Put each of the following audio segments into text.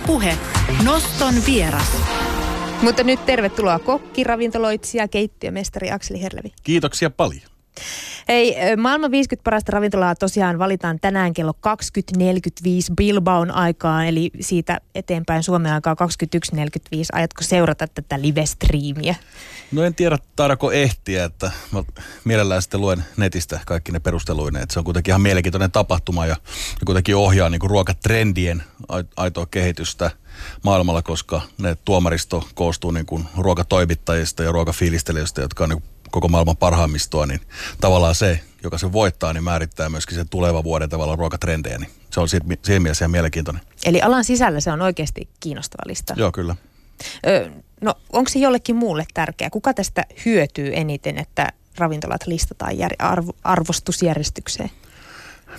Ylepuhe Noston vieras. Mutta nyt tervetuloa kokki, ravintoloitsija, keittiömestari Akseli Herlevi. Kiitoksia paljon. Hei, maailman 50 parasta ravintolaa tosiaan valitaan tänään kello 20.45 Bilbaon aikaan, eli siitä eteenpäin Suomen aikaa 21.45. Ajatko seurata tätä live-striimiä? No en tiedä, taidako ehtiä, että mä mielellään sitten luen netistä kaikki ne perusteluine, että se on kuitenkin ihan mielenkiintoinen tapahtuma ja, ja kuitenkin ohjaa niin kuin ruokatrendien aitoa kehitystä maailmalla, koska ne tuomaristo koostuu niin kuin ruokatoimittajista ja ruokafiilistelijöistä, jotka on niin koko maailman parhaimmistoa, niin tavallaan se, joka se voittaa, niin määrittää myöskin sen tulevan vuoden tavallaan ruokatrendejä. Niin se on siinä mielessä ihan mielenkiintoinen. Eli alan sisällä se on oikeasti kiinnostava lista. Joo, kyllä. Ö, no onko se jollekin muulle tärkeää? Kuka tästä hyötyy eniten, että ravintolat listataan jär, arvo, arvostusjärjestykseen?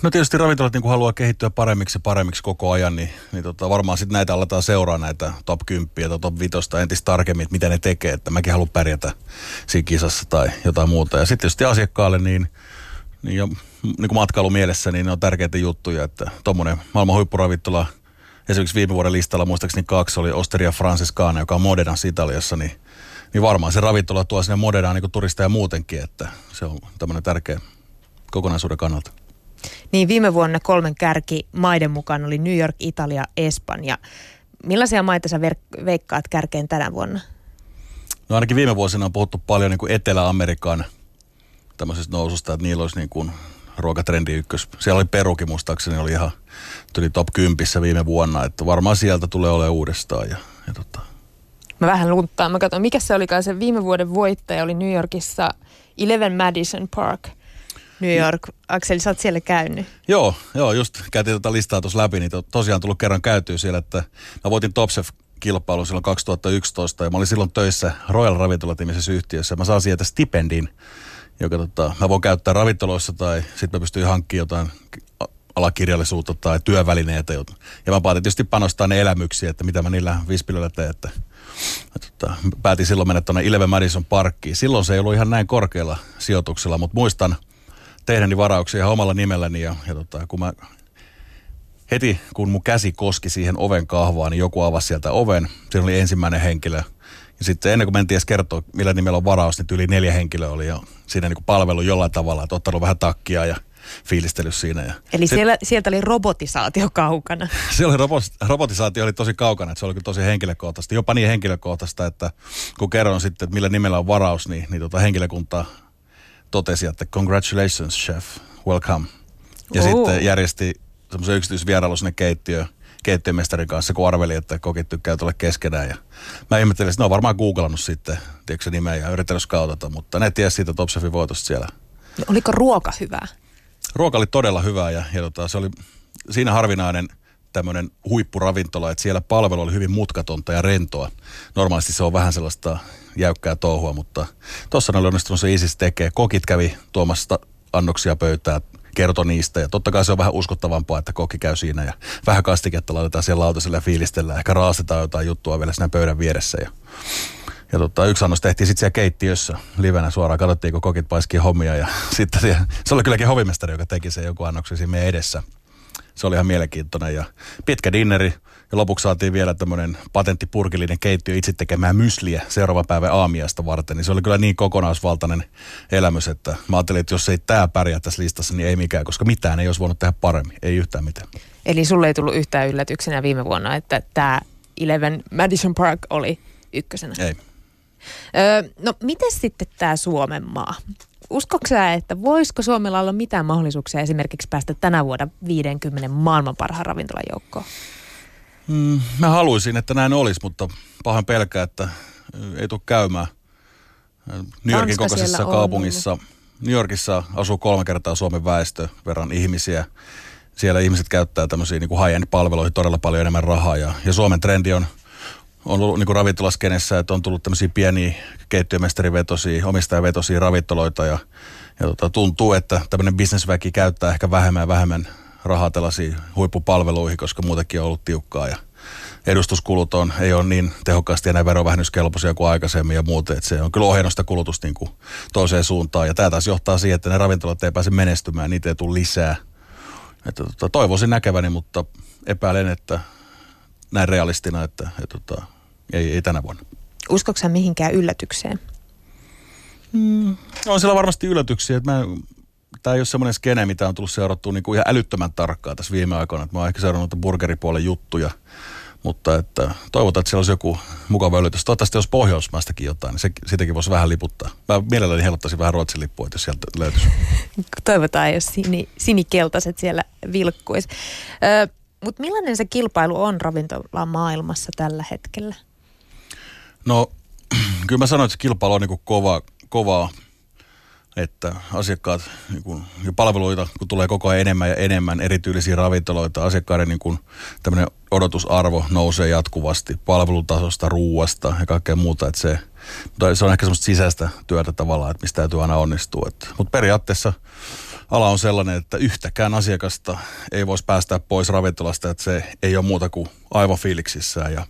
No tietysti ravintolat niin haluaa kehittyä paremmiksi paremmiksi koko ajan, niin, niin tota, varmaan sitten näitä aletaan seuraa näitä top 10 tai top 5 entistä tarkemmin, että mitä ne tekee, että mäkin haluan pärjätä siinä kisassa tai jotain muuta. Ja sitten tietysti asiakkaalle niin, niin, jo, niin kuin matkailumielessä, niin ne on tärkeitä juttuja, että tuommoinen maailman huippuravintola, esimerkiksi viime vuoden listalla muistaakseni kaksi oli Osteria Francescana, joka on Modenassa Italiassa, niin, niin varmaan se ravintola tuo sinne Modenaan niin turisteja muutenkin, että se on tämmöinen tärkeä kokonaisuuden kannalta. Niin viime vuonna kolmen kärki maiden mukaan oli New York, Italia, Espanja. Millaisia maita sä ver- veikkaat kärkeen tänä vuonna? No ainakin viime vuosina on puhuttu paljon niin kuin Etelä-Amerikan tämmöisestä noususta, että niillä olisi niin kuin ruokatrendi ykkös. Siellä oli Perukin muistaakseni, oli ihan tuli top 10 viime vuonna, että varmaan sieltä tulee olemaan uudestaan. Ja, ja tota. Mä vähän lunttaan. Mä katson, mikä se olikaan se viime vuoden voittaja oli New Yorkissa Eleven Madison Park – New York. Akseli, sä oot siellä käynyt. Joo, joo just käytiin tätä listaa tuossa läpi, niin to, tosiaan tullut kerran käytyä siellä, että mä voitin Topsef kilpailu silloin 2011 ja mä olin silloin töissä Royal Ravintola-timisessä yhtiössä. Mä saan sieltä stipendin, joka tota, mä voin käyttää ravintoloissa tai sitten mä pystyn hankkimaan jotain alakirjallisuutta tai työvälineitä. Ja mä päätin tietysti panostaa ne elämyksiä, että mitä mä niillä vispilöillä teen. Että, tota, päätin silloin mennä tuonne Ilve Madison Parkkiin. Silloin se ei ollut ihan näin korkealla sijoituksella, mutta muistan – tehdäni varauksia ihan omalla nimelläni ja, ja tota, kun mä heti kun mun käsi koski siihen oven kahvaan, niin joku avasi sieltä oven. Siinä oli ensimmäinen henkilö. Ja sitten ennen kuin mentiin edes kertoa, millä nimellä on varaus, niin yli neljä henkilöä oli jo siinä niin palvelu jollain tavalla, että ottanut vähän takkia ja fiilistellyt siinä. Ja Eli sit, siellä, sieltä oli robotisaatio kaukana. Se oli robotisaatio oli tosi kaukana, että se oli kyllä tosi henkilökohtaista. Jopa niin henkilökohtaista, että kun kerron sitten, että millä nimellä on varaus, niin, niin tota henkilökunta totesi, että congratulations chef, welcome. Ja oh. sitten järjesti semmoisen yksityisvierailu sinne keittiöön keittiömestarin kanssa, kun arveli, että kokit tykkää tulla keskenään. Ja mä ihmettelin, että ne on varmaan googlannut sitten, tiedätkö se nimeä, ja yrittänyt skautata, mutta ne tiesi siitä Top Chefin voitosta siellä. No, oliko ruoka hyvää? Ruoka oli todella hyvää ja, ja tota, se oli siinä harvinainen tämmöinen huippuravintola, että siellä palvelu oli hyvin mutkatonta ja rentoa. Normaalisti se on vähän sellaista jäykkää touhua, mutta tuossa oli onnistunut se ISIS tekee. Kokit kävi tuomassa annoksia pöytää, kertoi niistä. Ja totta kai se on vähän uskottavampaa, että kokki käy siinä ja vähän kastiketta laitetaan siellä lautaselle ja fiilistellään. Ehkä raastetaan jotain juttua vielä siinä pöydän vieressä. Ja, ja tota, yksi annos tehtiin sitten siellä keittiössä livenä suoraan. Katsottiin, kun kokit paiskii hommia. Ja sitten se oli kylläkin hovimestari, joka teki sen joku annoksen siinä meidän edessä. Se oli ihan mielenkiintoinen ja pitkä dinneri. Ja lopuksi saatiin vielä tämmöinen patenttipurkillinen keittiö itse tekemään mysliä seuraavan päivän aamiasta varten. Niin se oli kyllä niin kokonaisvaltainen elämys, että mä ajattelin, että jos ei tämä pärjää tässä listassa, niin ei mikään, koska mitään ei olisi voinut tehdä paremmin. Ei yhtään mitään. Eli sulle ei tullut yhtään yllätyksenä viime vuonna, että tämä Eleven Madison Park oli ykkösenä? Ei. Öö, no miten sitten tämä Suomen maa? Uskoksa sä, että voisiko Suomella olla mitään mahdollisuuksia esimerkiksi päästä tänä vuonna 50 maailman parhaan ravintolan joukkoon? Mm, mä haluaisin, että näin olisi, mutta pahan pelkää, että ei tule käymään. New Yorkin kokoisessa kaupungissa. New Yorkissa asuu kolme kertaa Suomen väestö verran ihmisiä. Siellä ihmiset käyttää tämmöisiä niin high-end-palveluihin todella paljon enemmän rahaa. Ja, ja Suomen trendi on on ollut niin ravintolaskenessä, että on tullut tämmöisiä pieniä keittiömestarivetosia, omistajavetosia ravintoloita ja, ja tota, tuntuu, että tämmöinen bisnesväki käyttää ehkä vähemmän ja vähemmän rahaa tällaisiin huippupalveluihin, koska muutenkin on ollut tiukkaa ja edustuskulut on, ei ole niin tehokkaasti enää verovähennyskelpoisia kuin aikaisemmin ja muuten, että se on kyllä ohjannut sitä kulutusta niin kuin toiseen suuntaan ja tämä taas johtaa siihen, että ne ravintolat ei pääse menestymään, niitä ei tule lisää. Että tota, toivoisin näkeväni, mutta epäilen, että näin realistina, että, että, että ei, ei tänä vuonna. Uskoksa mihinkään yllätykseen? Mm, on siellä varmasti yllätyksiä. Että mä, tämä ei ole semmoinen skene, mitä on tullut seurattua niin kuin ihan älyttömän tarkkaa tässä viime aikoina. Että mä oon ehkä seurannut burgeripuolen juttuja, mutta että toivotaan, että siellä olisi joku mukava yllätys. Toivottavasti jos Pohjoismaistakin jotain, niin se, sitäkin voisi vähän liputtaa. Mä mielelläni helpottaisin vähän Ruotsin lippua, jos sieltä löytyisi. Toivotaan, jos sini, sinikeltaiset siellä vilkkuisi. Mutta millainen se kilpailu on ravintola maailmassa tällä hetkellä? No, kyllä mä sanoin, että kilpailu on niin kova, kovaa että asiakkaat niin kuin, ja palveluita, kun tulee koko ajan enemmän ja enemmän erityylisiä ravintoloita, asiakkaiden niin kuin, tämmöinen odotusarvo nousee jatkuvasti palvelutasosta, ruuasta ja kaikkea muuta, että se, se on ehkä semmoista sisäistä työtä tavallaan, että mistä täytyy aina onnistua. Mutta periaatteessa ala on sellainen, että yhtäkään asiakasta ei voisi päästää pois ravintolasta, että se ei ole muuta kuin aivan fiiliksissään ja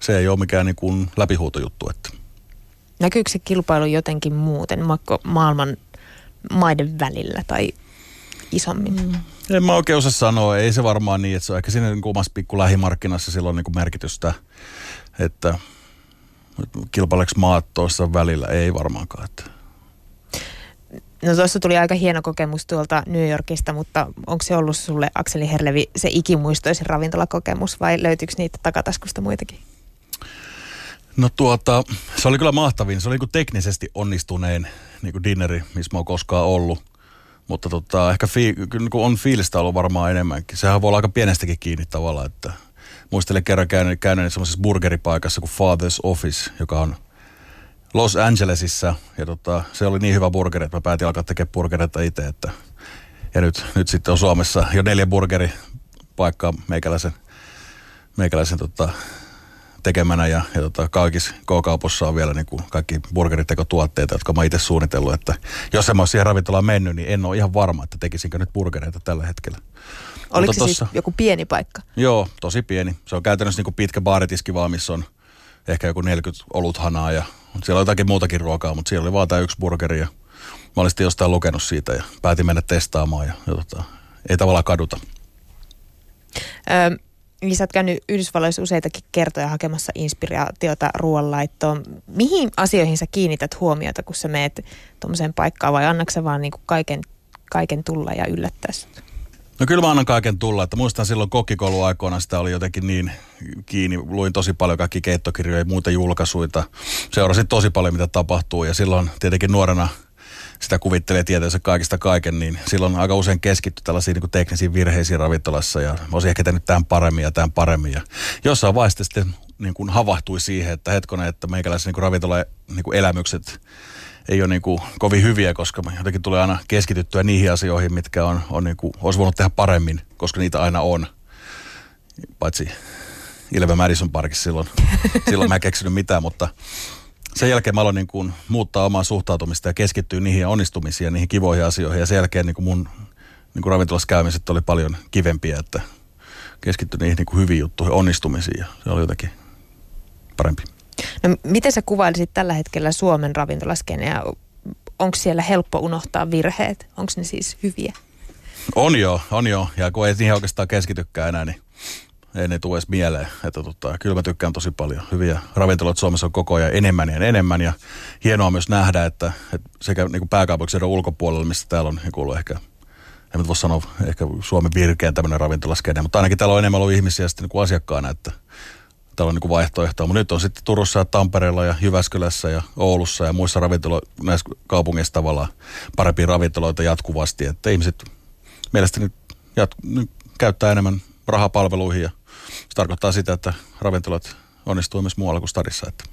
se ei ole mikään niin kuin läpihuutojuttu. Että. Näkyykö se kilpailu jotenkin muuten maailman maiden välillä tai isommin? Mm. En mä oikein osaa sanoa. Ei se varmaan niin, että se on ehkä siinä niin omassa pikku lähimarkkinassa silloin niin kuin merkitystä, että kilpaileeko maat tuossa välillä? Ei varmaankaan. Että. No tuossa tuli aika hieno kokemus tuolta New Yorkista, mutta onko se ollut sulle Akseli Herlevi se ikimuistoisin ravintolakokemus vai löytyykö niitä takataskusta muitakin? No tuota, se oli kyllä mahtavin. Se oli niin teknisesti onnistuneen niin kuin dinneri, missä mä oon koskaan ollut. Mutta tota, ehkä fi, niin on fiilistä ollut varmaan enemmänkin. Sehän voi olla aika pienestäkin kiinni tavallaan, että muistelen kerran käynyt, käynyt semmoisessa burgeripaikassa kuin Father's Office, joka on Los Angelesissa. Ja tota, se oli niin hyvä burgeri, että mä päätin alkaa tekemään burgereita itse. Että, ja nyt, nyt sitten on Suomessa jo neljä burgeripaikkaa meikäläisen, meikäläisen tota, tekemänä ja, ja tota, kaikissa K-kaupossa on vielä niin kuin kaikki burgeritekotuotteita, jotka mä itse suunnitellut, että jos en mä siihen ravintolaan mennyt, niin en ole ihan varma, että tekisinkö nyt burgereita tällä hetkellä. Oliko se tossa, siis joku pieni paikka? Joo, tosi pieni. Se on käytännössä niin kuin pitkä baaritiski vaan, missä on ehkä joku 40 oluthanaa ja siellä on jotakin muutakin ruokaa, mutta siellä oli vaan tämä yksi burgeri ja mä olisin jostain lukenut siitä ja päätin mennä testaamaan ja, ja tota, ei tavallaan kaduta. Öö, niin sä oot käynyt Yhdysvalloissa useitakin kertoja hakemassa inspiraatiota ruoanlaittoon. Mihin asioihin sä kiinnität huomiota, kun sä meet tuommoiseen paikkaan vai annatko sä vaan niinku kaiken, kaiken tulla ja yllättää sut? No kyllä mä annan kaiken tulla, että muistan silloin kokikouluaikoina sitä oli jotenkin niin kiinni. Luin tosi paljon kaikki keittokirjoja ja muita julkaisuita. Seurasin tosi paljon mitä tapahtuu ja silloin tietenkin nuorena – sitä kuvittelee tietänsä kaikista kaiken, niin silloin aika usein keskitty tällaisiin niin teknisiin virheisiin ravintolassa ja olisin ehkä tehnyt tämän paremmin ja tämän paremmin. Ja jossain vaiheessa sitten niin kuin havahtui siihen, että hetkonen, että meikäläisen niin ravintola niin elämykset ei ole niin kuin kovin hyviä, koska jotenkin tulee aina keskityttyä niihin asioihin, mitkä on, on niin kuin, olisi voinut tehdä paremmin, koska niitä aina on. Paitsi Ilve Madison Parkissa silloin, silloin mä en keksinyt mitään, mutta sen jälkeen mä aloin niin kuin muuttaa omaa suhtautumista ja keskittyä niihin onnistumisiin ja niihin kivoihin asioihin. Ja sen jälkeen niin kuin mun niin kuin ravintolassa käymiset oli paljon kivempiä, että keskittyi niihin niin kuin hyviin juttuihin, onnistumisiin ja se oli jotenkin parempi. No, miten sä kuvailisit tällä hetkellä Suomen ravintolaskeneä? Onko siellä helppo unohtaa virheet? Onko ne siis hyviä? On joo, on joo. Ja kun ei niihin oikeastaan keskitykään enää, niin ei ne tule edes mieleen. Että tota, kyllä mä tykkään tosi paljon. Hyviä ravintoloita Suomessa on koko ajan enemmän ja enemmän. Ja hienoa myös nähdä, että, että sekä niin pääkaupunkiseudun ulkopuolella, missä täällä on niin ehkä en voi sanoa ehkä Suomen virkeän tämmöinen ravintolaskene, mutta ainakin täällä on enemmän ollut ihmisiä sitten niin kuin asiakkaana, että täällä on niin kuin. Mutta nyt on sitten Turussa ja Tampereella ja Jyväskylässä ja Oulussa ja muissa ravintoloissa, näissä kaupungeissa tavallaan parempia ravintoloita jatkuvasti, että ihmiset mielestäni jat- käyttää enemmän rahapalveluihin ja se tarkoittaa sitä, että ravintolat onnistuu myös muualla kuin stadissa. Että.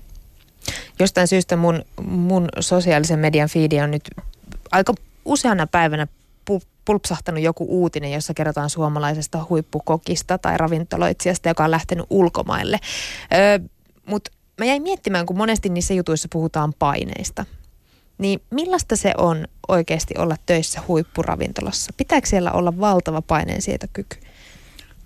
Jostain syystä mun, mun sosiaalisen median fiidi on nyt aika useana päivänä pulpsahtanut joku uutinen, jossa kerrotaan suomalaisesta huippukokista tai ravintoloitsijasta, joka on lähtenyt ulkomaille. Öö, Mutta mä jäin miettimään, kun monesti niissä jutuissa puhutaan paineista. Niin millaista se on oikeasti olla töissä huippuravintolassa? Pitääkö siellä olla valtava paineensietokyky?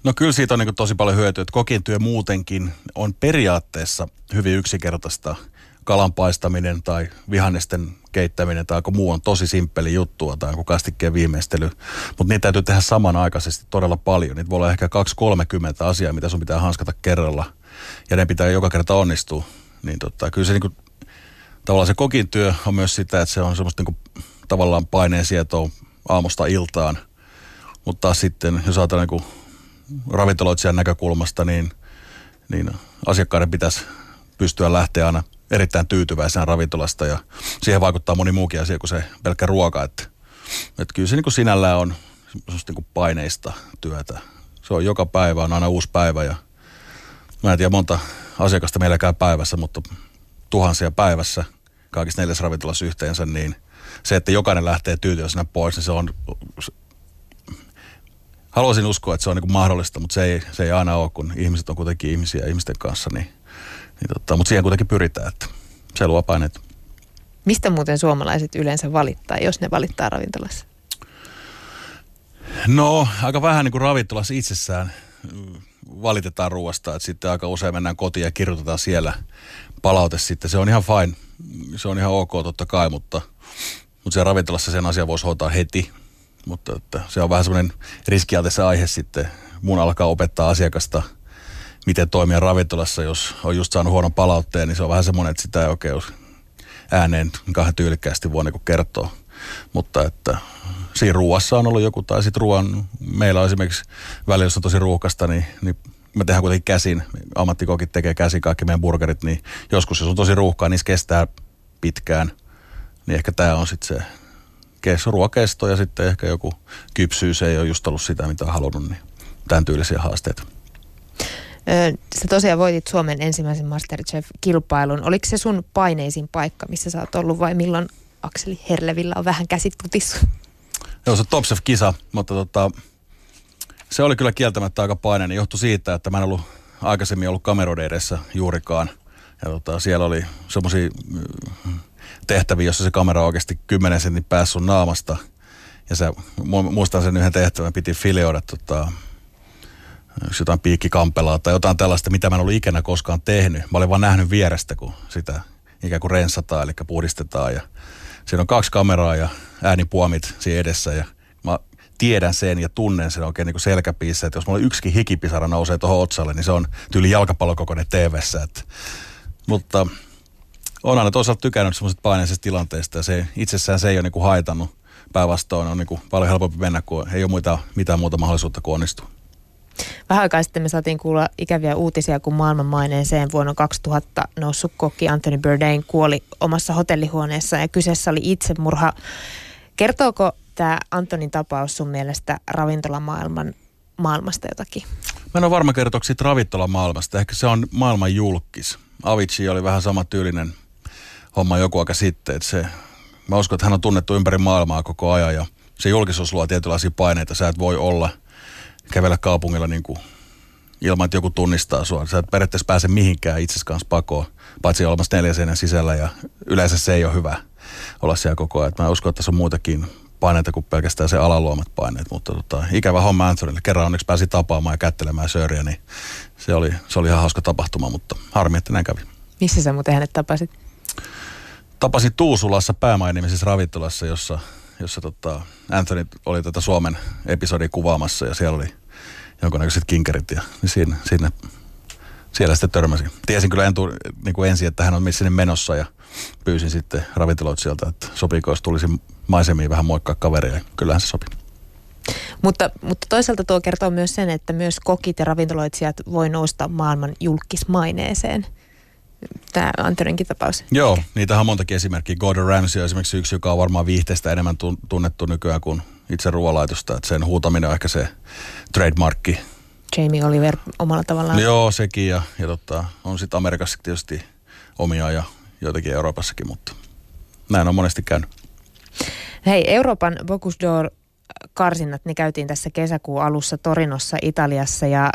No kyllä siitä on niin tosi paljon hyötyä, että kokin työ muutenkin on periaatteessa hyvin yksinkertaista kalan paistaminen tai vihannesten keittäminen tai joku muu on tosi simppeli juttua tai joku kastikkeen viimeistely. Mutta niitä täytyy tehdä samanaikaisesti todella paljon. Niitä voi olla ehkä 2-30 asiaa, mitä sun pitää hanskata kerralla. Ja ne pitää joka kerta onnistua. Niin tota, kyllä se niinku, tavallaan se kokin työ on myös sitä, että se on semmoista niinku, tavallaan paineensietoa aamusta iltaan. Mutta sitten, jos ajatellaan niinku ravintoloitsijan näkökulmasta, niin, niin asiakkaiden pitäisi pystyä lähteä aina erittäin tyytyväisenä ravintolasta ja siihen vaikuttaa moni muukin asia kuin se pelkkä ruoka. Että, että kyllä se niin kuin sinällään on niin kuin paineista työtä. Se on joka päivä, on aina uusi päivä ja mä en tiedä monta asiakasta meilläkään päivässä, mutta tuhansia päivässä kaikissa neljäs ravintolassa yhteensä, niin se, että jokainen lähtee tyytyväisenä pois, niin se on, haluaisin uskoa, että se on niin kuin mahdollista, mutta se ei, se ei aina ole, kun ihmiset on kuitenkin ihmisiä ihmisten kanssa, niin niin tota, mutta siihen kuitenkin pyritään, että se luo paineet. Mistä muuten suomalaiset yleensä valittaa, jos ne valittaa ravintolassa? No, aika vähän niin kuin ravintolassa itsessään valitetaan ruoasta, että sitten aika usein mennään kotiin ja kirjoitetaan siellä palaute sitten. Se on ihan fine, se on ihan ok totta kai, mutta, mutta se ravintolassa sen asian voisi hoitaa heti. Mutta että se on vähän semmoinen riskialtis aihe sitten. Mun alkaa opettaa asiakasta – miten toimia ravintolassa, jos on just saanut huonon palautteen, niin se on vähän semmoinen, että sitä ei oikein ääneen kahden tyylikkäästi voi niin kertoa. Mutta että siinä ruuassa on ollut joku, tai sitten ruoan, meillä on esimerkiksi välillä, jos on tosi ruuhkasta, niin, niin me tehdään kuitenkin käsin, ammattikokit tekee käsin kaikki meidän burgerit, niin joskus jos on tosi ruuhkaa, niin se kestää pitkään. Niin ehkä tämä on sitten se ruoakesto ja sitten ehkä joku kypsyys ei ole just ollut sitä, mitä on halunnut, niin tämän tyylisiä haasteita. Sä tosiaan voitit Suomen ensimmäisen Masterchef-kilpailun. Oliko se sun paineisin paikka, missä sä oot ollut vai milloin Akseli Herlevillä on vähän käsit putissa? Joo, se Top Chef-kisa, mutta tota, se oli kyllä kieltämättä aika paineinen. Johtui siitä, että mä en ollut aikaisemmin ollut kameroiden edessä juurikaan. Ja tota, siellä oli semmoisia tehtäviä, jossa se kamera oikeasti 10 sentin päässä sun naamasta. Ja se, muistan sen yhden tehtävän, piti fileoida tota, jotain piikkikampelaa tai jotain tällaista, mitä mä en ollut ikinä koskaan tehnyt. Mä olin vaan nähnyt vierestä, kun sitä ikään kuin rensataan, eli puhdistetaan. Ja siinä on kaksi kameraa ja äänipuomit siinä edessä ja mä tiedän sen ja tunnen sen oikein niin selkäpiissä, että jos mulla yksikin hikipisara nousee tuohon otsalle, niin se on tyyli jalkapallokokoinen. Että, mutta on aina toisaalta tykännyt semmoisesta paineisesta tilanteesta ja se, itsessään se ei ole niin kuin haitannut. Päinvastoin on niin kuin paljon helpompi mennä, kun ei ole muita, mitään muuta mahdollisuutta kuin onnistua. Vähän aikaa sitten me saatiin kuulla ikäviä uutisia, kun maailmanmaineeseen vuonna 2000 noussut kokki Anthony Bourdain kuoli omassa hotellihuoneessa ja kyseessä oli itsemurha. Kertooko tämä Antonin tapaus sun mielestä ravintolamaailman maailmasta jotakin? Mä en ole varma kertooko siitä ravintolamaailmasta. Ehkä se on maailman julkis. Avicii oli vähän sama tyylinen homma joku aika sitten. Että se, mä uskon, että hän on tunnettu ympäri maailmaa koko ajan ja se julkisuus luo tietynlaisia paineita. Sä et voi olla – kävellä kaupungilla niin kuin ilman, että joku tunnistaa sua. Sä et periaatteessa pääse mihinkään itse kanssa pakoon, paitsi olemassa neljä seinän sisällä ja yleensä se ei ole hyvä olla siellä koko ajan. mä uskon, että tässä on muutakin paineita kuin pelkästään se alaluomat paineet, mutta tota, ikävä homma Anthonylle. Kerran onneksi pääsi tapaamaan ja kättelemään Söriä, niin se oli, se oli ihan hauska tapahtuma, mutta harmi, että näin kävi. Missä sä muuten hänet tapasit? Tapasin Tuusulassa päämainimisessa ravintolassa, jossa jossa tota Anthony oli tätä Suomen episodia kuvaamassa ja siellä oli jonkunnäköiset kinkerit ja niin siinä, siinä, siellä sitten törmäsin. Tiesin kyllä entu, niin kuin ensin, että hän on sinne menossa ja pyysin sitten ravintoloitsijalta, että sopiiko, jos tulisi maisemiin vähän moikkaa kaveria ja kyllähän se sopi. Mutta, mutta toisaalta tuo kertoo myös sen, että myös kokit ja ravintoloitsijat voi nousta maailman julkismaineeseen – tämä Antoninkin tapaus. Joo, niitä on montakin esimerkkiä. Gordon Ramsay on esimerkiksi yksi, joka on varmaan viihteestä enemmän tunnettu nykyään kuin itse ruoalaitosta. Että sen huutaminen on ehkä se trademarkki. Jamie Oliver omalla tavallaan. Joo, sekin ja, ja tota, on sitten Amerikassa tietysti omia ja joitakin Euroopassakin, mutta näin on monesti käynyt. Hei, Euroopan Bocuse d'Or karsinnat, ne käytiin tässä kesäkuun alussa Torinossa Italiassa ja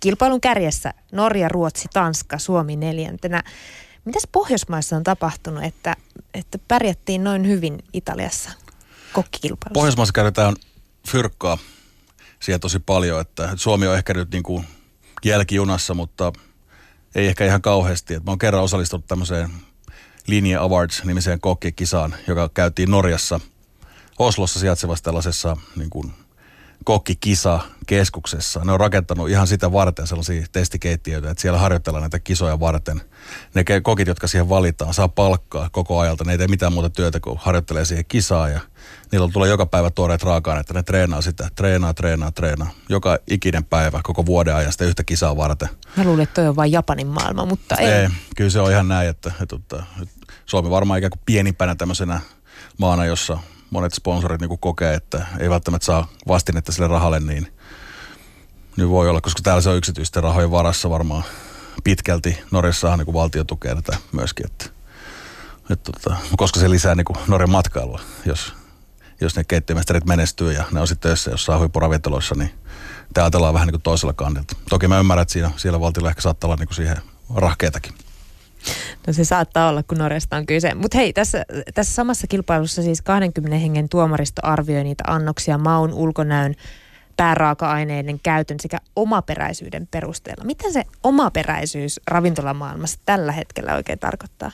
kilpailun kärjessä Norja, Ruotsi, Tanska, Suomi neljäntenä. Mitäs Pohjoismaissa on tapahtunut, että, että pärjättiin noin hyvin Italiassa kokkikilpailussa? Pohjoismaissa käytetään fyrkkaa siellä tosi paljon, että Suomi on ehkä nyt niin kuin jälkijunassa, mutta ei ehkä ihan kauheasti. Et mä oon kerran osallistunut tämmöiseen Linje Awards-nimiseen kokkikisaan, joka käytiin Norjassa Oslossa sijaitsevassa tällaisessa niin kuin, kokkikisa keskuksessa. Ne on rakentanut ihan sitä varten sellaisia testikeittiöitä, että siellä harjoitellaan näitä kisoja varten. Ne kokit, jotka siihen valitaan, saa palkkaa koko ajalta. Ne ei tee mitään muuta työtä kuin harjoittelee siihen kisaa ja niillä tulee joka päivä tuoreet raaka että ne treenaa sitä. Treenaa, treenaa, treenaa. Joka ikinen päivä koko vuoden ajan sitä yhtä kisaa varten. Mä luulen, että toi on vain Japanin maailma, mutta ei. ei kyllä se on ihan näin, että, että, että, että Suomi varmaan ikään kuin pienimpänä tämmöisenä maana, jossa monet sponsorit niin kokee, että ei välttämättä saa vastinetta sille rahalle, niin nyt voi olla, koska täällä se on yksityisten rahojen varassa varmaan pitkälti. Norjassahan niin valtio tukee tätä myöskin, että, että, että koska se lisää niin Norjan matkailua, jos, jos ne keittiömestarit menestyy ja ne on sitten töissä jossain huippuravintoloissa, niin tämä ajatellaan vähän niin kuin toisella kannalta. Toki mä ymmärrän, että siinä, siellä valtiolla ehkä saattaa olla niin kuin siihen rahkeetakin. No se saattaa olla, kun Norjasta on kyse. Mutta hei, tässä, tässä samassa kilpailussa siis 20 hengen tuomaristo arvioi niitä annoksia maun, ulkonäön, pääraaka-aineiden käytön sekä omaperäisyyden perusteella. Mitä se omaperäisyys ravintolamaailmassa tällä hetkellä oikein tarkoittaa?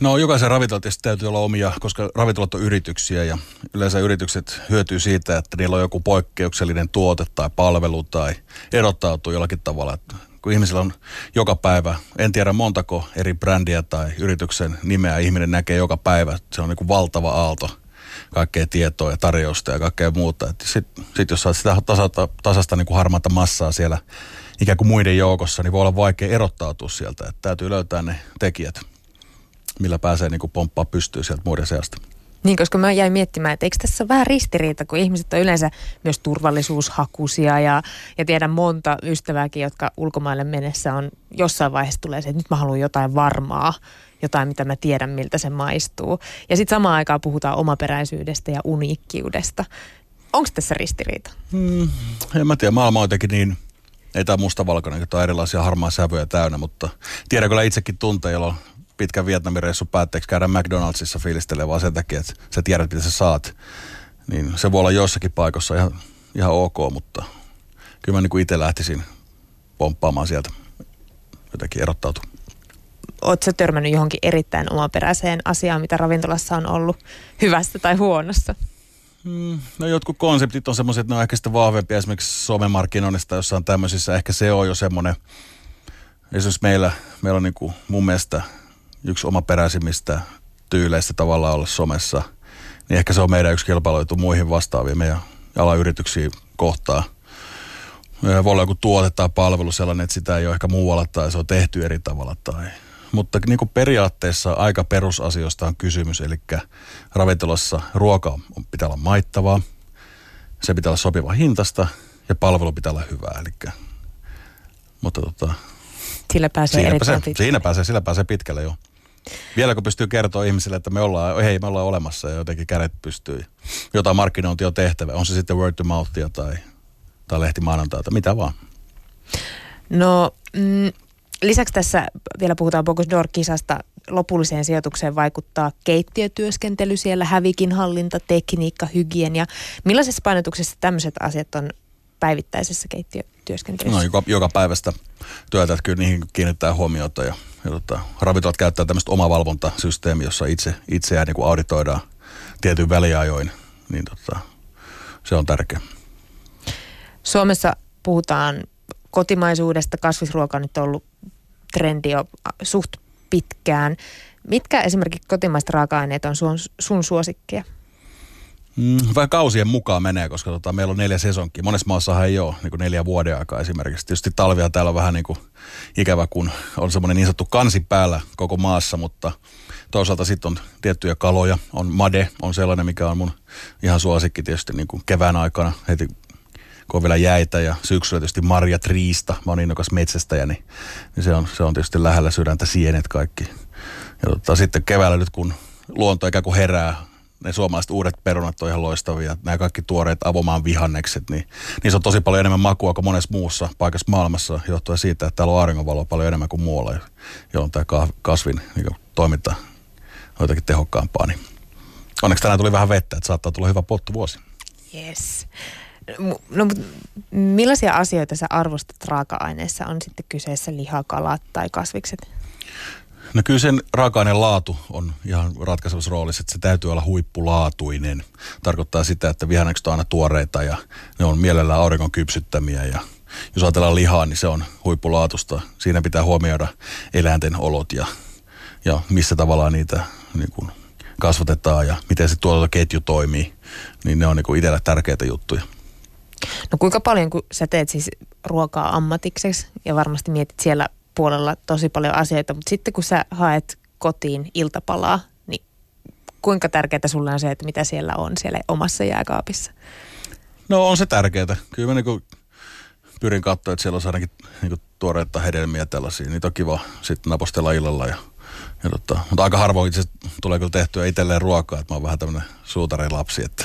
No jokaisen ravintola täytyy olla omia, koska ravintolat on yrityksiä ja yleensä yritykset hyötyy siitä, että niillä on joku poikkeuksellinen tuote tai palvelu tai erottautuu jollakin tavalla kun ihmisillä on joka päivä, en tiedä montako eri brändiä tai yrityksen nimeä ihminen näkee joka päivä. Se on niin kuin valtava aalto kaikkea tietoa ja tarjousta ja kaikkea muuta. Sitten sit jos saat sitä tasata, tasasta niin kuin harmaata massaa siellä ikään kuin muiden joukossa, niin voi olla vaikea erottautua sieltä. Että täytyy löytää ne tekijät, millä pääsee niin kuin pomppaa pystyy sieltä muiden seasta. Niin, koska mä jäin miettimään, että eikö tässä ole vähän ristiriita, kun ihmiset on yleensä myös turvallisuushakuisia ja, ja tiedän monta ystävääkin, jotka ulkomaille mennessä on jossain vaiheessa tulee se, että nyt mä haluan jotain varmaa, jotain mitä mä tiedän miltä se maistuu. Ja sitten samaan aikaan puhutaan omaperäisyydestä ja uniikkiudesta. Onko tässä ristiriita? Hmm, en mä tiedä, maailma on jotenkin niin, ei tämä mustavalkoinen, että on erilaisia harmaa sävyjä täynnä, mutta tiedän kyllä itsekin tunteja, on pitkän Vietnamin reissun päätteeksi käydä McDonaldsissa fiilistelee vaan sen takia, että sä tiedät, mitä sä saat. Niin se voi olla jossakin paikassa ihan, ihan ok, mutta kyllä mä niin kuin itse lähtisin pomppaamaan sieltä jotenkin erottautua. Oletko törmännyt johonkin erittäin omaperäiseen asiaan, mitä ravintolassa on ollut hyvästä tai huonossa? Mm, no jotkut konseptit on semmoiset, että ne on ehkä sitten vahvempia esimerkiksi somemarkkinoinnista jossain tämmöisissä. Ehkä se on jo semmoinen, esimerkiksi meillä, meillä on niin kuin mun mielestä yksi omaperäisimmistä tyyleistä tavallaan olla somessa, niin ehkä se on meidän yksi kilpailuetu muihin vastaaviin meidän alayrityksiin kohtaan. Voi olla joku tuote tai palvelu sellainen, että sitä ei ole ehkä muualla tai se on tehty eri tavalla. Tai. Mutta niin kuin periaatteessa aika perusasioista on kysymys, eli ravintolassa ruoka on, pitää olla maittavaa, se pitää olla sopiva hintasta ja palvelu pitää olla hyvää. Eli, mutta tota, sillä pääsee siinä pääsee, siinä pääsee, sillä pääsee pitkälle jo. Vielä kun pystyy kertoa ihmisille, että me ollaan, hei me ollaan olemassa ja jotenkin kädet pystyy. Jotain markkinointia on tehtävä. On se sitten word to mouthia tai, tai lehti maanantaita, mitä vaan. No mm, lisäksi tässä vielä puhutaan Bocuse d'Or-kisasta. Lopulliseen sijoitukseen vaikuttaa keittiötyöskentely siellä, hävikin hallinta, tekniikka, hygienia. Millaisessa painotuksessa tämmöiset asiat on päivittäisessä keittiötyöskentelyssä? No joka, joka päivästä työtä, että kyllä niihin kiinnittää huomiota ja, ja tota, ravintolat käyttää tämmöistä omavalvontasysteemiä, jossa itse, itseään niin auditoidaan tietyn väliajoin, niin tota, se on tärkeä. Suomessa puhutaan kotimaisuudesta, kasvisruoka on nyt ollut trendi jo suht pitkään. Mitkä esimerkiksi kotimaiset raaka-aineet on sun, sun suosikkia? Mm, vähän kausien mukaan menee, koska tota, meillä on neljä sesonkia. Monessa maassa ei ole niin kuin neljä vuoden aikaa esimerkiksi. Tietysti talvia täällä on vähän niin kuin ikävä, kun on semmoinen niin sanottu kansi päällä koko maassa, mutta toisaalta sitten on tiettyjä kaloja. On made, on sellainen, mikä on mun ihan suosikki tietysti niin kuin kevään aikana heti kun on vielä jäitä ja syksyllä tietysti marjat, riista. Mä oon innokas metsästäjä, niin, niin se, on, se on tietysti lähellä sydäntä sienet kaikki. Ja tota, sitten keväällä nyt kun luonto ikään kuin herää, ne suomalaiset uudet perunat on ihan loistavia. Nämä kaikki tuoreet avomaan vihannekset, niin niissä on tosi paljon enemmän makua kuin monessa muussa paikassa maailmassa, johtuen siitä, että täällä on auringonvaloa paljon enemmän kuin muualla, jolloin tämä kasvin niin toiminta on jotenkin tehokkaampaa. Niin onneksi tänään tuli vähän vettä, että saattaa tulla hyvä pottuvuosi. Yes. No, mutta millaisia asioita sä arvostat raaka-aineissa? On sitten kyseessä lihakalat tai kasvikset? No kyllä sen raaka-aineen laatu on ihan ratkaisevassa roolissa, että se täytyy olla huippulaatuinen. Tarkoittaa sitä, että vihannekset on aina tuoreita ja ne on mielellään auringon kypsyttämiä ja jos ajatellaan lihaa, niin se on huippulaatusta. Siinä pitää huomioida eläinten olot ja, ja missä tavallaan niitä niin kuin kasvatetaan ja miten se tuotantoketju toimii. Niin ne on niin kuin itselle tärkeitä juttuja. No kuinka paljon, kun sä teet siis ruokaa ammatikseksi ja varmasti mietit siellä puolella tosi paljon asioita, mutta sitten kun sä haet kotiin iltapalaa, niin kuinka tärkeää sulle on se, että mitä siellä on siellä omassa jääkaapissa? No on se tärkeää. Kyllä mä niin pyrin katsoa, että siellä on ainakin niin tuoreita hedelmiä tällaisia. Niitä on kiva sitten napostella illalla. Ja, ja tota, mutta aika harvoin itse tulee kyllä tehtyä itselleen ruokaa, että mä oon vähän tämmöinen suutarilapsi. Että.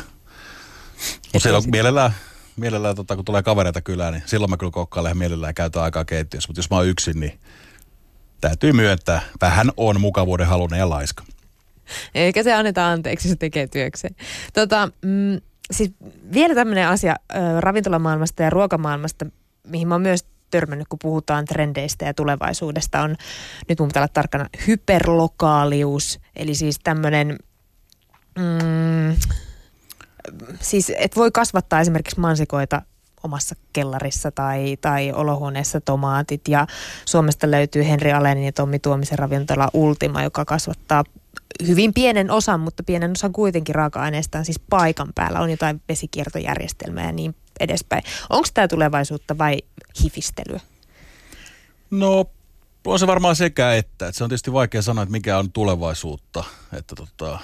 Mutta siellä on mielellään mielellään tota, kun tulee kavereita kylään, niin silloin mä kyllä kokkailen ja mielellään käytän aikaa keittiössä. Mutta jos mä oon yksin, niin täytyy myöntää, vähän on mukavuuden halunen ja laiska. Eikä se anneta anteeksi, se tekee työkseen. Tota, mm, siis vielä tämmöinen asia äh, ravintolamaailmasta ja ruokamaailmasta, mihin mä oon myös törmännyt, kun puhutaan trendeistä ja tulevaisuudesta, on, nyt mun pitää olla tarkkana, hyperlokaalius, eli siis tämmöinen, mm, siis et voi kasvattaa esimerkiksi mansikoita omassa kellarissa tai, tai olohuoneessa tomaatit. Ja Suomesta löytyy Henri Alenin ja Tommi Tuomisen ravintola Ultima, joka kasvattaa hyvin pienen osan, mutta pienen osan kuitenkin raaka-aineistaan siis paikan päällä. On jotain vesikiertojärjestelmää ja niin edespäin. Onko tämä tulevaisuutta vai hifistelyä? No on se varmaan sekä että. että se on tietysti vaikea sanoa, että mikä on tulevaisuutta. Että tota,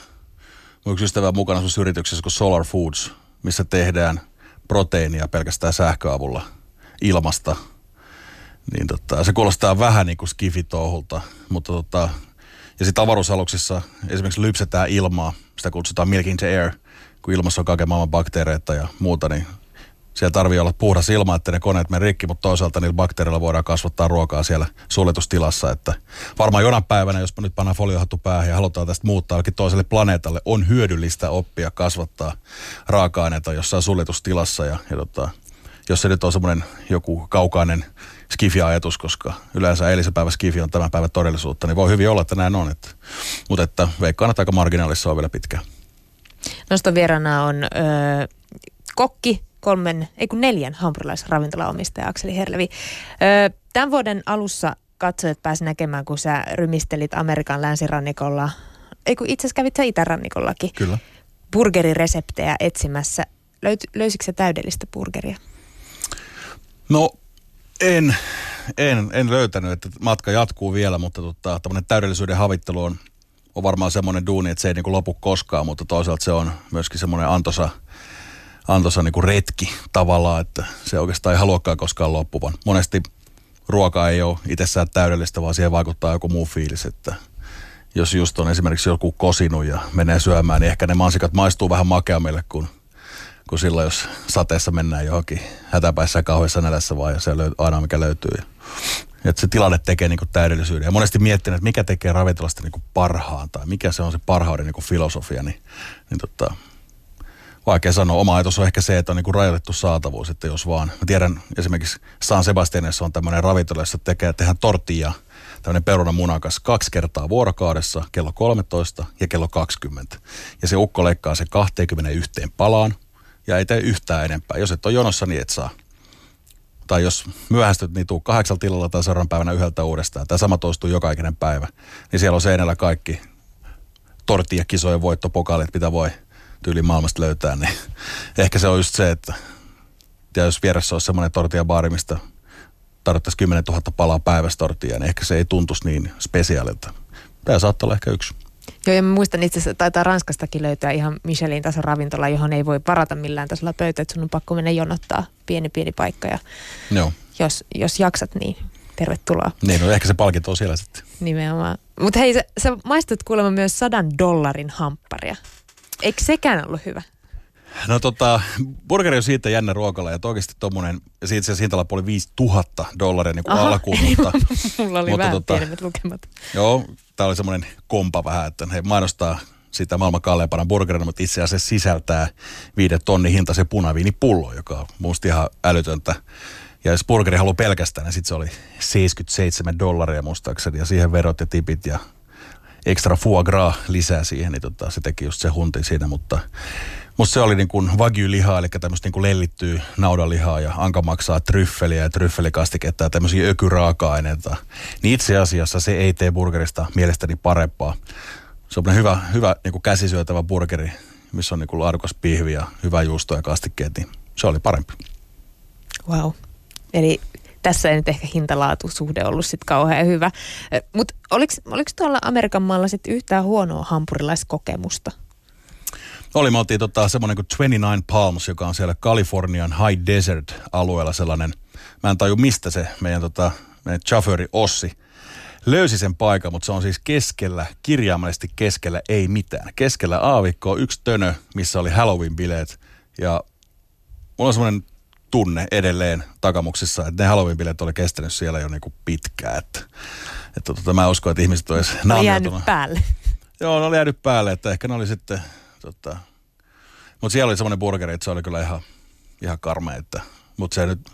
Mun yksi ystävä mukana sellaisessa yrityksessä kuin Solar Foods, missä tehdään proteiinia pelkästään sähköavulla ilmasta. Niin tota, se kuulostaa vähän niin kuin skifitouhulta, mutta tota, ja sitten avaruusaluksissa esimerkiksi lypsetään ilmaa, sitä kutsutaan milking the air, kun ilmassa on kaiken maailman bakteereita ja muuta, niin siellä tarvii olla puhdas ilma, että ne koneet menee rikki, mutta toisaalta niillä bakteereilla voidaan kasvattaa ruokaa siellä suljetustilassa. Että varmaan jonain päivänä, jos nyt pannaan foliohattu päähän ja halutaan tästä muuttaa jollekin toiselle planeetalle, on hyödyllistä oppia kasvattaa raaka-aineita jossain suljetustilassa. Ja, ja tota, jos se nyt on semmoinen joku kaukainen skifi-ajatus, koska yleensä eilisen päivä skifi on tämän päivän todellisuutta, niin voi hyvin olla, että näin on. Että, mutta että veikkaan, että aika marginaalissa on vielä pitkään. Noston vieraana on öö, kokki, kolmen, ei kun neljän hampurilaisravintolaomistaja Akseli Herlevi. Öö, tämän vuoden alussa katsojat pääsi näkemään, kun sä rymistelit Amerikan länsirannikolla, ei kun itse asiassa kävit sä itärannikollakin. Kyllä. Burgerireseptejä etsimässä. Löyt, löysitkö sä täydellistä burgeria? No en, en, en löytänyt, että matka jatkuu vielä, mutta tota, tämmöinen täydellisyyden havittelu on, on varmaan semmoinen duuni, että se ei niin lopu koskaan, mutta toisaalta se on myöskin semmoinen antosa – antoisa niin kuin retki tavallaan, että se oikeastaan ei haluakaan koskaan loppuvan. Monesti ruoka ei ole itsessään täydellistä, vaan siihen vaikuttaa joku muu fiilis, että jos just on esimerkiksi joku kosinu ja menee syömään, niin ehkä ne mansikat maistuu vähän makeammille kuin, kuin silloin, jos sateessa mennään johonkin hätäpäissä kauheassa nälässä vaan ja se löy- aina mikä löytyy. Ja, että se tilanne tekee niin kuin täydellisyyden. Ja monesti miettinyt, että mikä tekee ravintolasta niin kuin parhaan tai mikä se on se parhauden niin kuin filosofia, niin, niin tota, vaikea sanoa. Oma ajatus on ehkä se, että on niin kuin rajoitettu saatavuus, että jos vaan. Mä tiedän esimerkiksi San Sebastianissa on tämmöinen ravintola, jossa tekee, tehdään tortilla, tämmöinen perunamunakas kaksi kertaa vuorokaudessa, kello 13 ja kello 20. Ja se ukko leikkaa se 21 palaan ja ei tee yhtään enempää. Jos et ole jonossa, niin et saa. Tai jos myöhästyt, niin tuu kahdeksalla tilalla tai seuraavan päivänä yhdeltä uudestaan. Tämä sama toistuu joka ikinen päivä. Niin siellä on seinällä kaikki tortilla-kisojen voittopokaalit, mitä voi tyyli maailmasta löytää, niin ehkä se on just se, että ja jos vieressä olisi semmoinen tortiabaari, mistä tarvittaisiin 10 000 palaa päivästä tortia, niin ehkä se ei tuntuisi niin spesiaalilta. Tämä saattaa olla ehkä yksi. Joo, ja mä muistan itse asiassa, taitaa Ranskastakin löytyä ihan Michelin tason ravintola, johon ei voi varata millään tasolla pöytä, että sun on pakko mennä jonottaa pieni pieni paikka. Ja Joo. Jos, jos jaksat, niin tervetuloa. Niin, no ehkä se palkinto on siellä sitten. Nimenomaan. Mutta hei, sä, sä maistut kuulemma myös sadan dollarin hampparia. Eikö sekään ollut hyvä? No tota, burgeri on siitä jännä ruokalla ja oikeasti tommonen, siitä se hintalappu oli 5000 dollaria niin kuin Aha, alkuun. Mutta, mulla oli mutta vähän tota, pienemmät lukemat. Joo, tää oli semmoinen kompa vähän, että he mainostaa sitä maailman kalleimpana burgerina, mutta itse asiassa sisältää viiden tonnin hintaisen punaviinipullo, joka on musta ihan älytöntä. Ja jos burgeri haluaa pelkästään, niin sitten se oli 77 dollaria muistaakseni ja siihen verot ja tipit ja extra foie gras lisää siihen, niin tota, se teki just se hunti siinä, mutta Musta se oli niin kuin wagyu-lihaa, eli tämmöistä niin kuin lellittyä naudanlihaa ja Anka maksaa tryffeliä ja tryffelikastiketta ja tämmöisiä ökyraaka-aineita. Niin itse asiassa se ei tee burgerista mielestäni parempaa. Se on hyvä, hyvä niin kuin käsisyötävä burgeri, missä on niin kuin laadukas pihvi ja hyvä juusto ja kastikkeet, niin se oli parempi. Wow. Eli tässä ei nyt ehkä hintalaatusuhde ollut sitten kauhean hyvä. Mutta oliko, tuolla Amerikan maalla sitten yhtään huonoa hampurilaiskokemusta? Oli, me oltiin tota, semmoinen kuin 29 Palms, joka on siellä Kalifornian High Desert-alueella sellainen. Mä en taju mistä se meidän, tota, meidän chauffeuri Ossi löysi sen paikan, mutta se on siis keskellä, kirjaimellisesti keskellä ei mitään. Keskellä aavikkoa yksi tönö, missä oli Halloween-bileet. Ja mulla on semmoinen tunne edelleen takamuksissa, että ne Halloween-bileet oli kestänyt siellä jo niinku pitkään. Että, että tota, mä uskon, että ihmiset olisi naamioitunut. päälle. Joo, ne oli jäänyt päälle, että ehkä ne oli sitten Tota, mutta siellä oli semmoinen burgeri, että se oli kyllä ihan, ihan karmea, että, mutta se nyt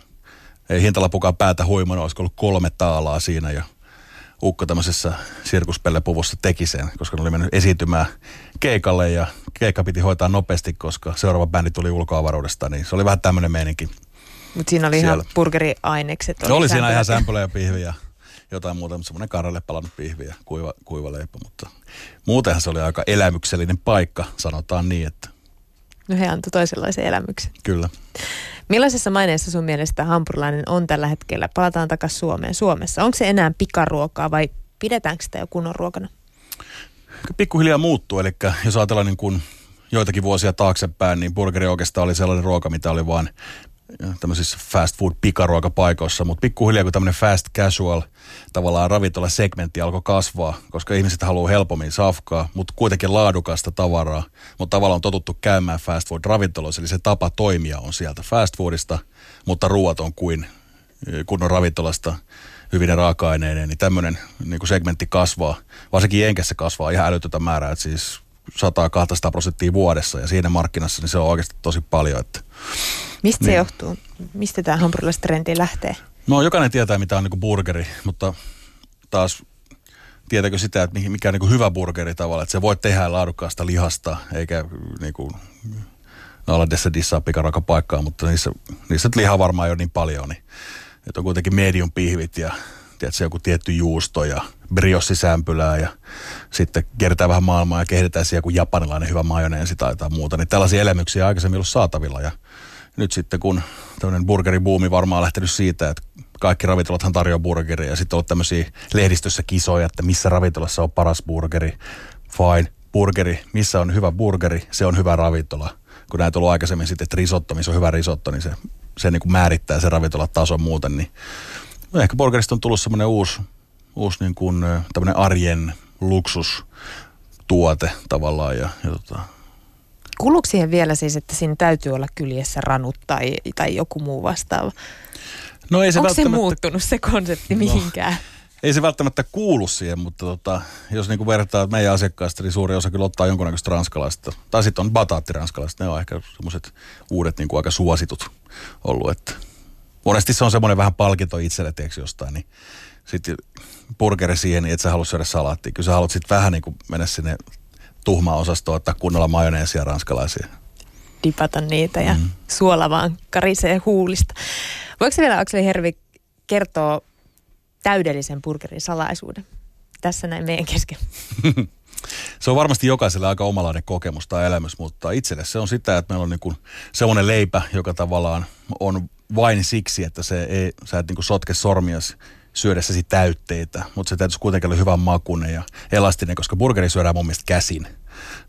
ei hintalapukaan päätä huimana, olisiko ollut kolme taalaa siinä ja Ukko tämmöisessä sirkuspellepuvussa teki sen, koska ne oli mennyt esiintymään keikalle ja keikka piti hoitaa nopeasti, koska seuraava bändi tuli ulkoavaruudesta, niin se oli vähän tämmöinen meininki. Mutta siinä oli siellä. ihan burgeriainekset. Oli, oli siinä ihan sämpylä ja pihviä jotain muuta, mutta semmoinen karalle palannut pihvi ja kuiva, kuiva leipä. Mutta muutenhan se oli aika elämyksellinen paikka, sanotaan niin, että... No he antoi toisenlaisen elämyksen. Kyllä. Millaisessa maineessa sun mielestä hampurilainen on tällä hetkellä? Palataan takaisin Suomeen. Suomessa. Onko se enää pikaruokaa vai pidetäänkö sitä jo kunnon ruokana? Pikkuhiljaa muuttuu, eli jos ajatellaan niin kuin joitakin vuosia taaksepäin, niin burgeri oikeastaan oli sellainen ruoka, mitä oli vain tämmöisissä fast food pikaruokapaikoissa, mutta pikkuhiljaa kun tämmöinen fast casual tavallaan ravintola-segmentti alkoi kasvaa, koska ihmiset haluaa helpommin safkaa, mutta kuitenkin laadukasta tavaraa, mutta tavallaan on totuttu käymään fast food ravintoloissa, eli se tapa toimia on sieltä fast foodista, mutta ruoat on kuin kunnon ravintolasta hyvin raaka-aineineen, niin tämmöinen niin kuin segmentti kasvaa, varsinkin Jenkessä kasvaa ihan älytöntä määrää, että siis 100-200 prosenttia vuodessa ja siinä markkinassa niin se on oikeasti tosi paljon. Että, Mistä niin. se johtuu? Mistä tämä hampurilaisetrendi lähtee? No jokainen tietää mitä on niin burgeri, mutta taas tietääkö sitä, että mikä on niin hyvä burgeri tavalla, että se voi tehdä laadukkaasta lihasta, eikä niin kuin, no tässä dissaa paikkaa, mutta niissä, niissä lihaa varmaan ei ole niin paljon, niin että on kuitenkin medium pihvit ja tiedätkö, joku tietty juusto ja briossisämpylää ja sitten kertaa vähän maailmaa ja kehitetään siellä joku japanilainen hyvä majoneesi tai jotain muuta. Niin tällaisia elämyksiä aikaisemmin ollut saatavilla ja nyt sitten kun tämmöinen burgeribuumi varmaan lähtenyt siitä, että kaikki ravintolathan tarjoaa burgeria ja sitten on tämmöisiä lehdistössä kisoja, että missä ravintolassa on paras burgeri. Fine, burgeri, missä on hyvä burgeri, se on hyvä ravintola. Kun näitä on ollut aikaisemmin sitten, että risotto, missä on hyvä risotto, niin se, se niin kuin määrittää se ravintolatason muuten. Niin no ehkä burgerista on tullut semmoinen uusi, uusi niin kuin, tämmöinen arjen luksustuote tavallaan ja, ja tota, Kuluuko siihen vielä siis, että siinä täytyy olla kyljessä ranut tai, tai joku muu vastaava? No ei se Onko välttämättä... se muuttunut se konsepti no, mihinkään? Ei se välttämättä kuulu siihen, mutta tota, jos niinku vertaa meidän asiakkaista, niin suuri osa kyllä ottaa jonkunnäköistä ranskalaista. Tai sitten on bataattiranskalaista, ne on ehkä semmoiset uudet niinku aika suositut ollut. Että monesti se on semmoinen vähän palkinto itselle, tiedätkö, jostain, niin sitten burgeri siihen, niin et sä halua syödä salaattia. Kyllä sä haluat sitten vähän niin kuin mennä sinne tuhmaa osastoa ottaa kunnolla majoneesia ranskalaisia. Dipata niitä ja mm. suola vaan karisee huulista. Voiko vielä Akseli Hervi kertoa täydellisen burgerin salaisuuden? Tässä näin meidän kesken. se on varmasti jokaiselle aika omalainen kokemus tai elämys, mutta itselle se on sitä, että meillä on niin semmoinen leipä, joka tavallaan on vain siksi, että se ei, sä et niin sotke sormiasi syödessäsi täytteitä, mutta se täytyisi kuitenkin olla hyvän makuinen ja elastinen, koska burgeri syödään mun mielestä käsin.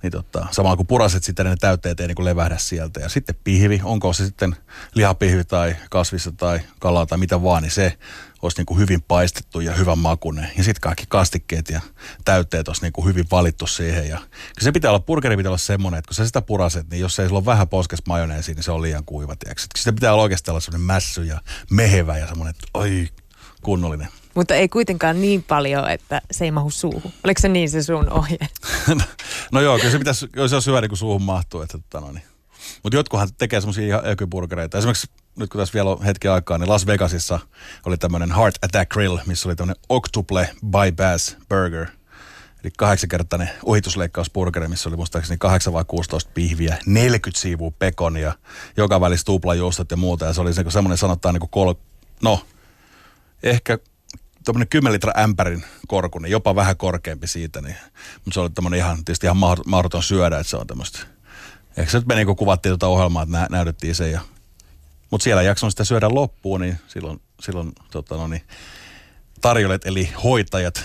Niin tota, samalla kun puraset sitten ne täytteet ei niin levähdä sieltä. Ja sitten pihvi, onko se sitten lihapihvi tai kasvissa tai kalaa tai mitä vaan, niin se olisi niin kuin hyvin paistettu ja hyvän makuinen. Ja sitten kaikki kastikkeet ja täytteet olisi niin kuin hyvin valittu siihen. Ja se pitää olla, burgeri pitää olla semmoinen, että kun sä sitä puraset, niin jos ei sulla ole vähän poskes majoneesi, niin se on liian kuiva. Tiiäks. Sitä pitää olla oikeastaan olla semmoinen mässy ja mehevä ja semmoinen, että oi, kunnollinen. Mutta ei kuitenkaan niin paljon, että se ei mahu suuhun. Oliko se niin se sun ohje? no joo, kyllä se pitäisi, jos se on hyvä, niin kuin suuhun mahtuu. Että, tota, no niin. Mutta jotkuhan tekee semmoisia ihan ökyburgereita. Esimerkiksi nyt kun tässä vielä on hetki aikaa, niin Las Vegasissa oli tämmöinen Heart Attack Grill, missä oli tämmöinen Octuple by Bass Burger. Eli kahdeksankertainen ohitusleikkausburgeri, missä oli muistaakseni 8 vai 16 pihviä, 40 siivua pekonia, joka välissä tuplajuustot ja muuta. Ja se oli semmoinen sanotaan niin kuin kol... no, ehkä tuommoinen 10 litra ämpärin korkunen, jopa vähän korkeampi siitä, niin, mutta se oli tämmöinen ihan, tietysti ihan mahdoton syödä, että se on tämmöistä. Ehkä se nyt meni, kun kuvattiin tuota ohjelmaa, että nä, näytettiin se. Ja, mutta siellä jakson sitä syödä loppuun, niin silloin, silloin tota no niin, tarjolet eli hoitajat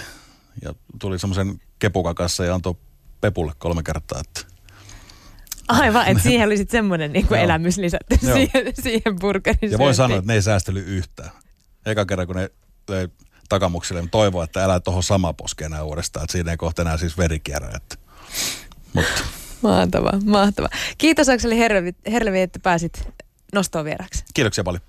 ja tuli semmoisen kepukakassa ja antoi Pepulle kolme kertaa, että Aivan, että siihen oli sitten semmoinen niin elämys lisätty siihen, siihen burgerin Ja voi sanoa, että ne ei säästely yhtään. Eka kerran, kun ne löi takamuksille, niin toivoo, että älä tuohon sama poske enää uudestaan, että siinä ei kohta enää siis verikierrä. Että. Mutta. Mahtavaa, mahtavaa. Kiitos Akseli Herlevi, että pääsit nostoon vieraksi. Kiitoksia paljon.